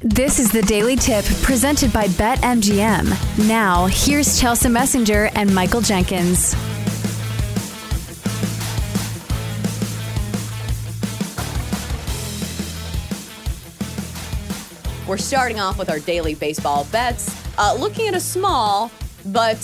This is the Daily Tip presented by BetMGM. Now, here's Chelsea Messenger and Michael Jenkins. We're starting off with our daily baseball bets, uh, looking at a small but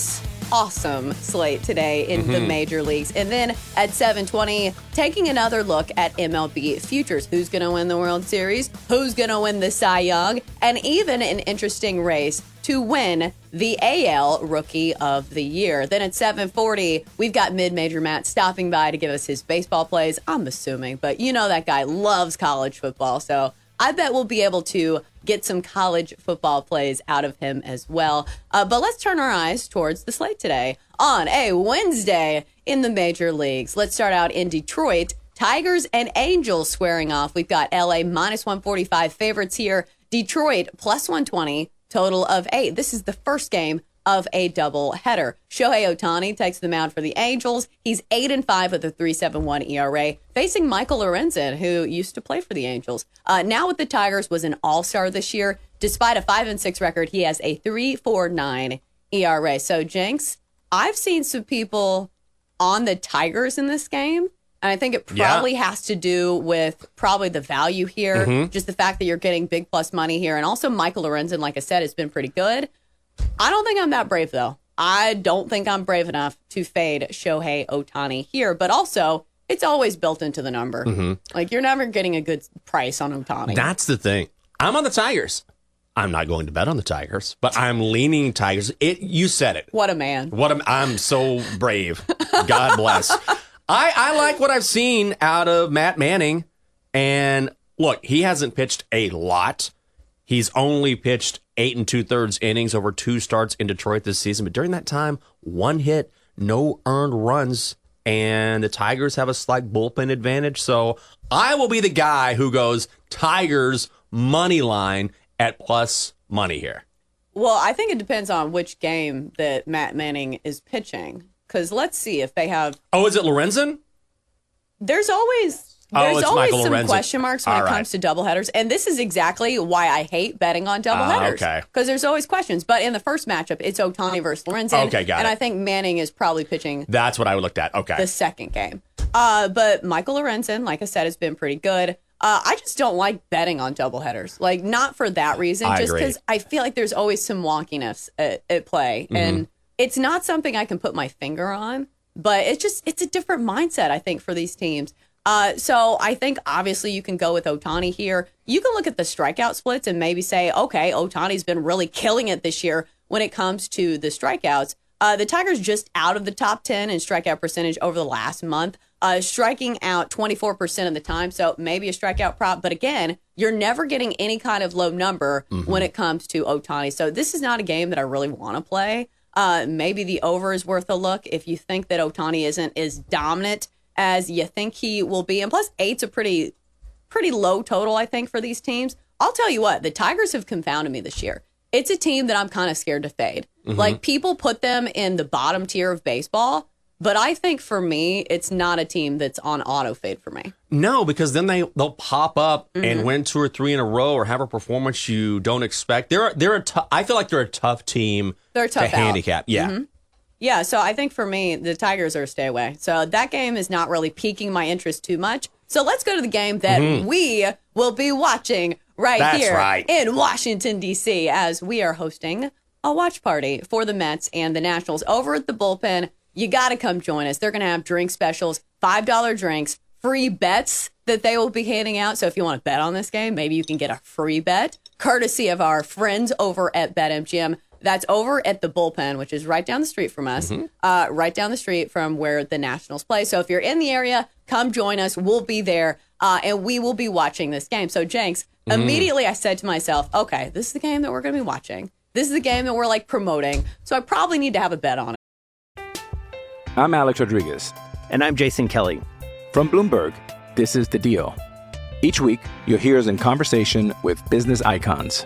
awesome slate today in the mm-hmm. major leagues. And then at 7:20, taking another look at MLB futures. Who's going to win the World Series? Who's going to win the Cy Young? And even an interesting race to win the AL Rookie of the Year. Then at 7:40, we've got mid-major Matt stopping by to give us his baseball plays. I'm assuming, but you know that guy loves college football, so I bet we'll be able to get some college football plays out of him as well. Uh, but let's turn our eyes towards the slate today on a Wednesday in the major leagues. Let's start out in Detroit. Tigers and Angels squaring off. We've got LA minus 145 favorites here. Detroit plus 120, total of eight. This is the first game of a double header. Shohei Ohtani takes the mound for the Angels. He's 8 and 5 with a 3.71 ERA, facing Michael Lorenzen, who used to play for the Angels. Uh, now with the Tigers, was an All-Star this year. Despite a 5 and 6 record, he has a 3.49 ERA. So, Jenks, I've seen some people on the Tigers in this game. And I think it probably has to do with probably the value here, just the fact that you're getting big plus money here. And also, Michael Lorenzen, like I said, has been pretty good. I don't think I'm that brave, though. I don't think I'm brave enough to fade Shohei Ohtani here. But also, it's always built into the number. Mm-hmm. Like, you're never getting a good price on Ohtani. That's the thing. I'm on the Tigers. I'm not going to bet on the Tigers, but I'm leaning Tigers. It. You said it. what a man. What am, I'm so brave. God bless. I, I like what I've seen out of Matt Manning. And look, he hasn't pitched a lot. He's only pitched eight and two thirds innings over two starts in Detroit this season. But during that time, one hit, no earned runs. And the Tigers have a slight bullpen advantage. So I will be the guy who goes Tigers money line at plus money here. Well, I think it depends on which game that Matt Manning is pitching. Because let's see if they have. Oh, is it Lorenzen? There's always. Oh, There's it's always Michael some Lorenzen. question marks when All it right. comes to doubleheaders, and this is exactly why I hate betting on doubleheaders. okay. Because there's always questions. But in the first matchup, it's Ohtani versus Lorenzen. Okay, got And it. I think Manning is probably pitching That's what I would looked at. Okay. the second game. Uh, but Michael Lorenzen, like I said, has been pretty good. Uh, I just don't like betting on doubleheaders. Like, not for that reason, I just because I feel like there's always some wonkiness at, at play. Mm-hmm. And it's not something I can put my finger on, but it's just, it's a different mindset, I think, for these teams. Uh, so I think obviously you can go with Ohtani here. You can look at the strikeout splits and maybe say, okay, Ohtani's been really killing it this year when it comes to the strikeouts. Uh, the Tigers just out of the top 10 in strikeout percentage over the last month, uh, striking out 24% of the time. So maybe a strikeout prop. But again, you're never getting any kind of low number when it comes to Ohtani. So this is not a game that I really want to play. Uh, maybe the over is worth a look if you think that Ohtani isn't as dominant as you think he will be. And plus, eight's a pretty pretty low total, I think, for these teams. I'll tell you what, the Tigers have confounded me this year. It's a team that I'm kind of scared to fade. Like people put them in the bottom tier of baseball, but I think for me, it's not a team that's on auto fade for me. No, because then they they'll pop up Mm-hmm. and win two or three in a row, or have a performance you don't expect. They're they're a tou- I feel like they're a tough team They're a tough to handicap. Yeah, Mm-hmm. Yeah, so I think for me, the Tigers are a stay away. So that game is not really piquing my interest too much. So let's go to the game that mm-hmm. we will be watching right That's here right. in Washington, D.C., as we are hosting a watch party for the Mets and the Nationals over at the bullpen. You got to come join us. They're going to have drink specials, $5 drinks, free bets that they will be handing out. So if you want to bet on this game, maybe you can get a free bet courtesy of our friends over at BetMGM. That's over at the bullpen, which is right down the street from us, uh, right down the street from where the Nationals play. So if you're in the area, come join us. We'll be there uh, and we will be watching this game. So, Jenks, immediately I said to myself, okay, this is the game that we're going to be watching. This is the game that we're like promoting. So I probably need to have a bet on it. I'm Alex Rodriguez. And I'm Jason Kelly. From Bloomberg, this is The Deal. Each week, you'll hear us in conversation with business icons.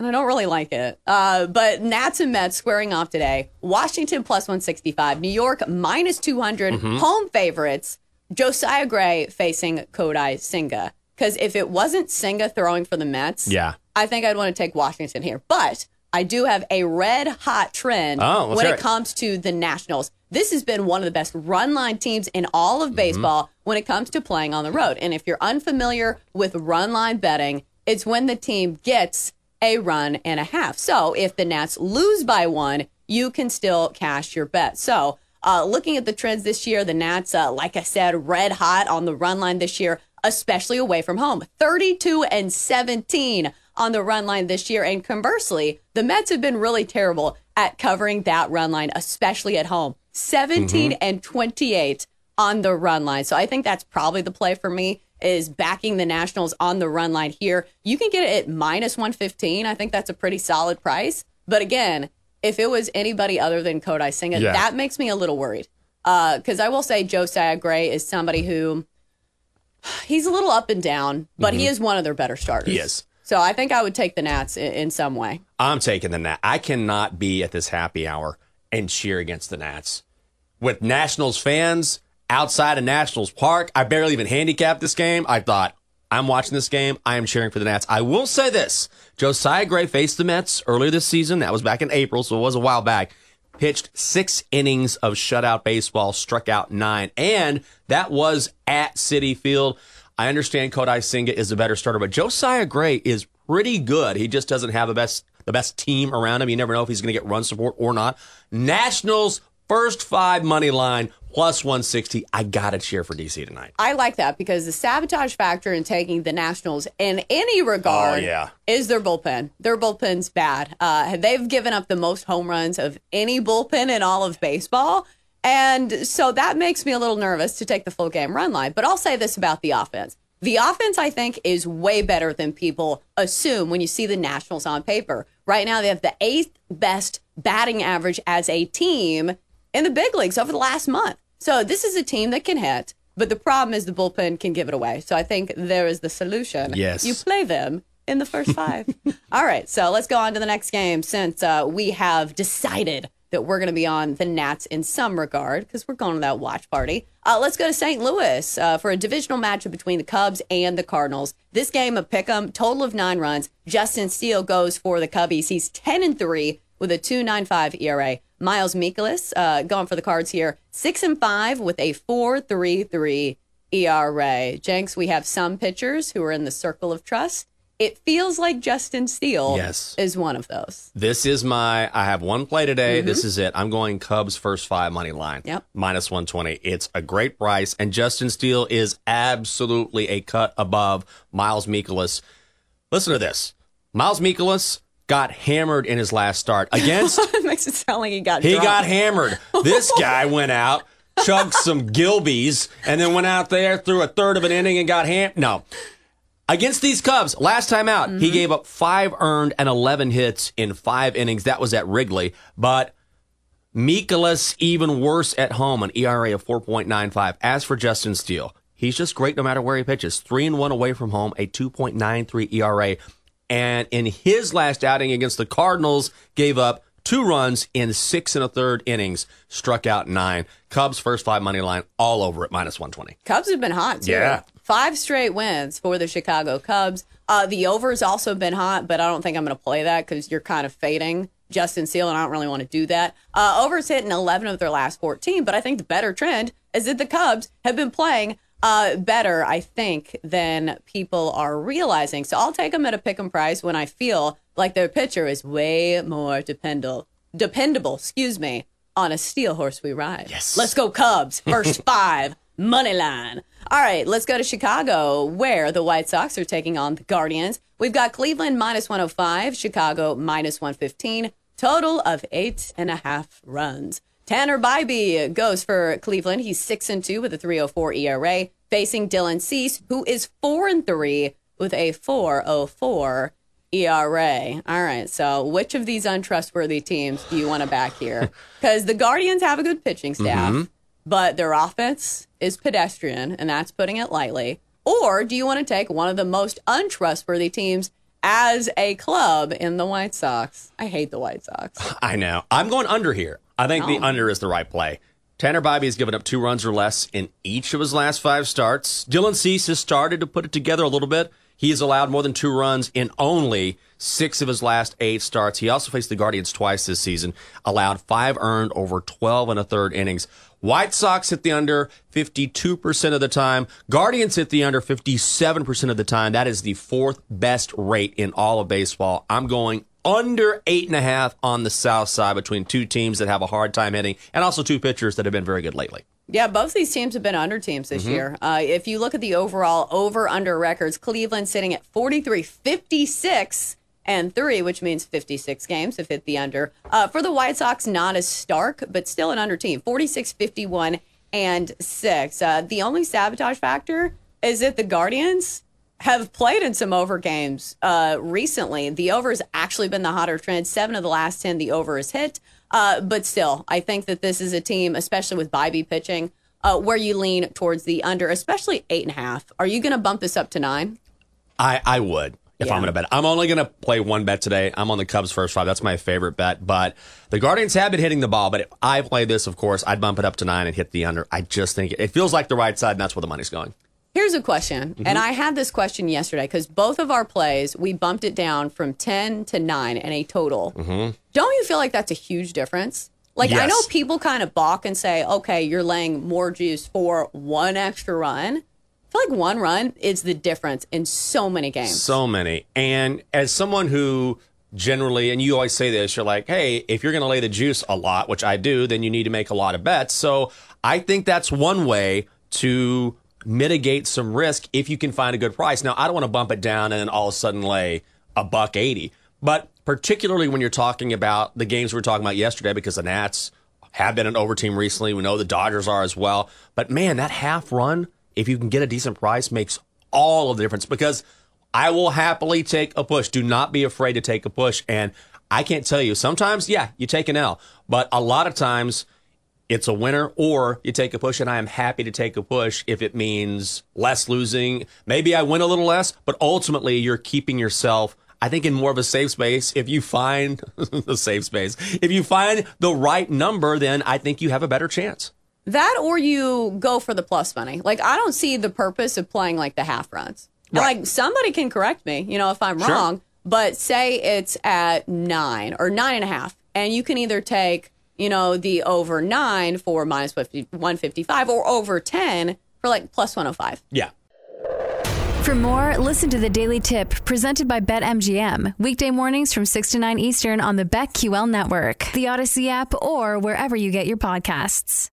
and I don't really like it. Uh, but Nats and Mets squaring off today. Washington plus 165, New York minus 200, Mm-hmm. home favorites. Josiah Gray facing Kodai Senga. Because if it wasn't Senga throwing for the Mets, Yeah. I think I'd want to take Washington here. But I do have a red hot trend Oh, when it it. comes to the Nationals. This has been one of the best run line teams in all Mm-hmm. of baseball when it comes to playing on the road. And if you're unfamiliar with run line betting, it's when the team gets a run and a half. So if the Nats lose by one, you can still cash your bet. So uh, looking at the trends this year, the Nats, uh, like I said, red hot on the run line this year, especially away from home. 32 and 17 on the run line this year. And conversely, the Mets have been really terrible at covering that run line, especially at home. 17 and 28 on the run line. So I think that's probably the play for me is backing the Nationals on the run line here. You can get it at minus 115. I think that's a pretty solid price. But again, if it was anybody other than Kodai Senga, Yeah. that makes me a little worried. Because I will say Josiah Gray is somebody who he's a little up and down, but he is one of their better starters. Mm-hmm. Is. So I think I would take the Nats in, in some way. I'm taking the Nats. I cannot be at this happy hour and cheer against the Nats. With Nationals fans outside of Nationals Park, I barely even handicapped this game. I thought, I'm watching this game. I am cheering for the Nats. I will say this Josiah Gray faced the Mets earlier this season. That was back in April, so it was a while back. Pitched six innings of shutout baseball, struck out nine, and that was at Citi Field. I understand Kodai Senga is a better starter, but Josiah Gray is pretty good. He just doesn't have the best the best team around him. You never know if he's going to get run support or not. Nationals first five money line plus 160. I got to cheer for DC tonight. I like that because the sabotage factor in taking the Nationals in any regard Oh, yeah. is their bullpen. Their bullpen's bad. Uh, they've given up the most home runs of any bullpen in all of baseball. And so that makes me a little nervous to take the full game run line. But I'll say this about the offense. The offense, I think, is way better than people assume when you see the Nationals on paper. Right now, they have the eighth best batting average as a team in the big leagues over the last month. So this is a team that can hit, but the problem is the bullpen can give it away. So I think there is the solution. Yes. You play them in the first five. All right, so let's go on to the next game since uh, we have decided that we're going to be on the Nats in some regard because we're going to that watch party. Uh, let's go to St. Louis uh, for a divisional matchup between the Cubs and the Cardinals. This game of pick'em, total of nine runs. Justin Steele goes for the Cubbies. He's ten and three with a two nine five ERA. Miles Mikolas uh, going for the Cards here, six and five with a four three three ERA. Jenks, we have some pitchers who are in the circle of trust. It feels like Justin Steele Yes. is one of those. This is my. I have one play today. This is it. I'm going Cubs first five money line. Yep. Minus 120. It's a great price. And Justin Steele is absolutely a cut above Miles Mikolas. Listen to this Miles Mikolas got hammered in his last start against. it makes it sound like he got he drunk. got hammered. This guy went out, chugged some Gilbies, and then went out there threw a third of an inning and got ham. No. Against these Cubs, last time out, Mm-hmm. he gave up five earned and 11 hits in five innings. That was at Wrigley. But Mikolas even worse at home, an ERA of 4.95. As for Justin Steele, he's just great no matter where he pitches. Three and one away from home, a 2.93 ERA. And in his last outing against the Cardinals, gave up two runs in six and a third innings, struck out nine. Cubs first five money line all over at minus 120. Cubs have been hot too. Yeah. Five straight wins for the Chicago Cubs. Uh, the over's also been hot, but I don't think I'm going to play that because you're kind of fading Justin Steele, and I don't really want to do that. Uh, over's hitting 11 of their last 14, but I think the better trend is that the Cubs have been playing uh, better, I think, than people are realizing. So I'll take them at a pick 'em price when I feel like their pitcher is way more dependable, dependable, excuse me, on a steel horse we ride. Yes. Let's go Cubs. First five, money line. All right, let's go to Chicago, where the White Sox are taking on the Guardians. We've got Cleveland minus 105, Chicago minus 115, total of eight and a half runs. Tanner Bibee goes for Cleveland. He's six and two with a 304 ERA, facing Dylan Cease, who is four and three with a 404 ERA. All right, so which of these untrustworthy teams do you want to back here? Because the Guardians have a good pitching staff, Mhm. but their offense is pedestrian, and that's putting it lightly. Or do you want to take one of the most untrustworthy teams as a club in the White Sox? I hate the White Sox. I know. I'm going under here. I think the Oh. under is the right play. Tanner Bibee has given up two runs or less in each of his last five starts. Dylan Cease has started to put it together a little bit. He has allowed more than two runs in only six of his last eight starts. He also faced the Guardians twice this season, allowed five earned over 12 and a third innings. White Sox hit the under 52% of the time. Guardians hit the under 57% of the time. That is the fourth best rate in all of baseball. I'm going under eight and a half on the south side between two teams that have a hard time hitting and also two pitchers that have been very good lately. Yeah, both these teams have been under teams this Mhm. year. Uh, if you look at the overall over under records, Cleveland sitting at 43 56 and 3, which means 56 games have hit the under. Uh, for the White Sox, not as stark, but still an under team 46 51 and 6. Uh, the only sabotage factor is that the Guardians have played in some over games uh, recently. The over has actually been the hotter trend. Seven of the last 10, the over is hit. Uh, but still, I think that this is a team, especially with Bibee pitching, uh, where you lean towards the under, especially eight and a half. Are you going to bump this up to nine? I, I would if Yeah. I'm going to bet. I'm only going to play one bet today. I'm on the Cubs first five. That's my favorite bet. But the Guardians have been hitting the ball. But if I play this, of course, I'd bump it up to nine and hit the under. I just think it feels like the right side, and that's where the money's going. Here's a question, Mhm. and I had this question yesterday because both of our plays we bumped it down from ten to nine and a total. Mm-hmm. Don't you feel like that's a huge difference? Like I know people kind of balk and say, "Okay, you're laying more juice for one extra run." I feel like one run is the difference in so many games. So many. And as someone who generally, and you always say this, you're like, hey, if you're going to lay the juice a lot, which I do, then you need to make a lot of bets. So I think that's one way to mitigate some risk if you can find a good price. Now, I don't want to bump it down and then all of a sudden lay a buck 80. But particularly when you're talking about the games we were talking about yesterday, because the Nats have been an over team recently. We know the Dodgers are as well. But man, that half run, if you can get a decent price, makes all of the difference because I will happily take a push. Do not be afraid to take a push. And I can't tell you, sometimes, yeah, you take an L, but a lot of times it's a winner or you take a push. And I am happy to take a push if it means less losing. Maybe I win a little less, but ultimately you're keeping yourself. I think in more of a safe space, if you find the safe space, if you find the right number, then I think you have a better chance. That or you go for the plus money. Like I don't see the purpose of playing like the half runs. Right. Like somebody can correct me, you know, if I'm Sure. wrong. But say it's at nine or nine and a half, and you can either take, you know, the over nine for minus 50, 155 or over 10 for like plus 105. Yeah. For more, listen to the Daily Tip presented by BetMGM. Weekday mornings from 6 to 9 Eastern on the BetQL network, the Odyssey app, or wherever you get your podcasts.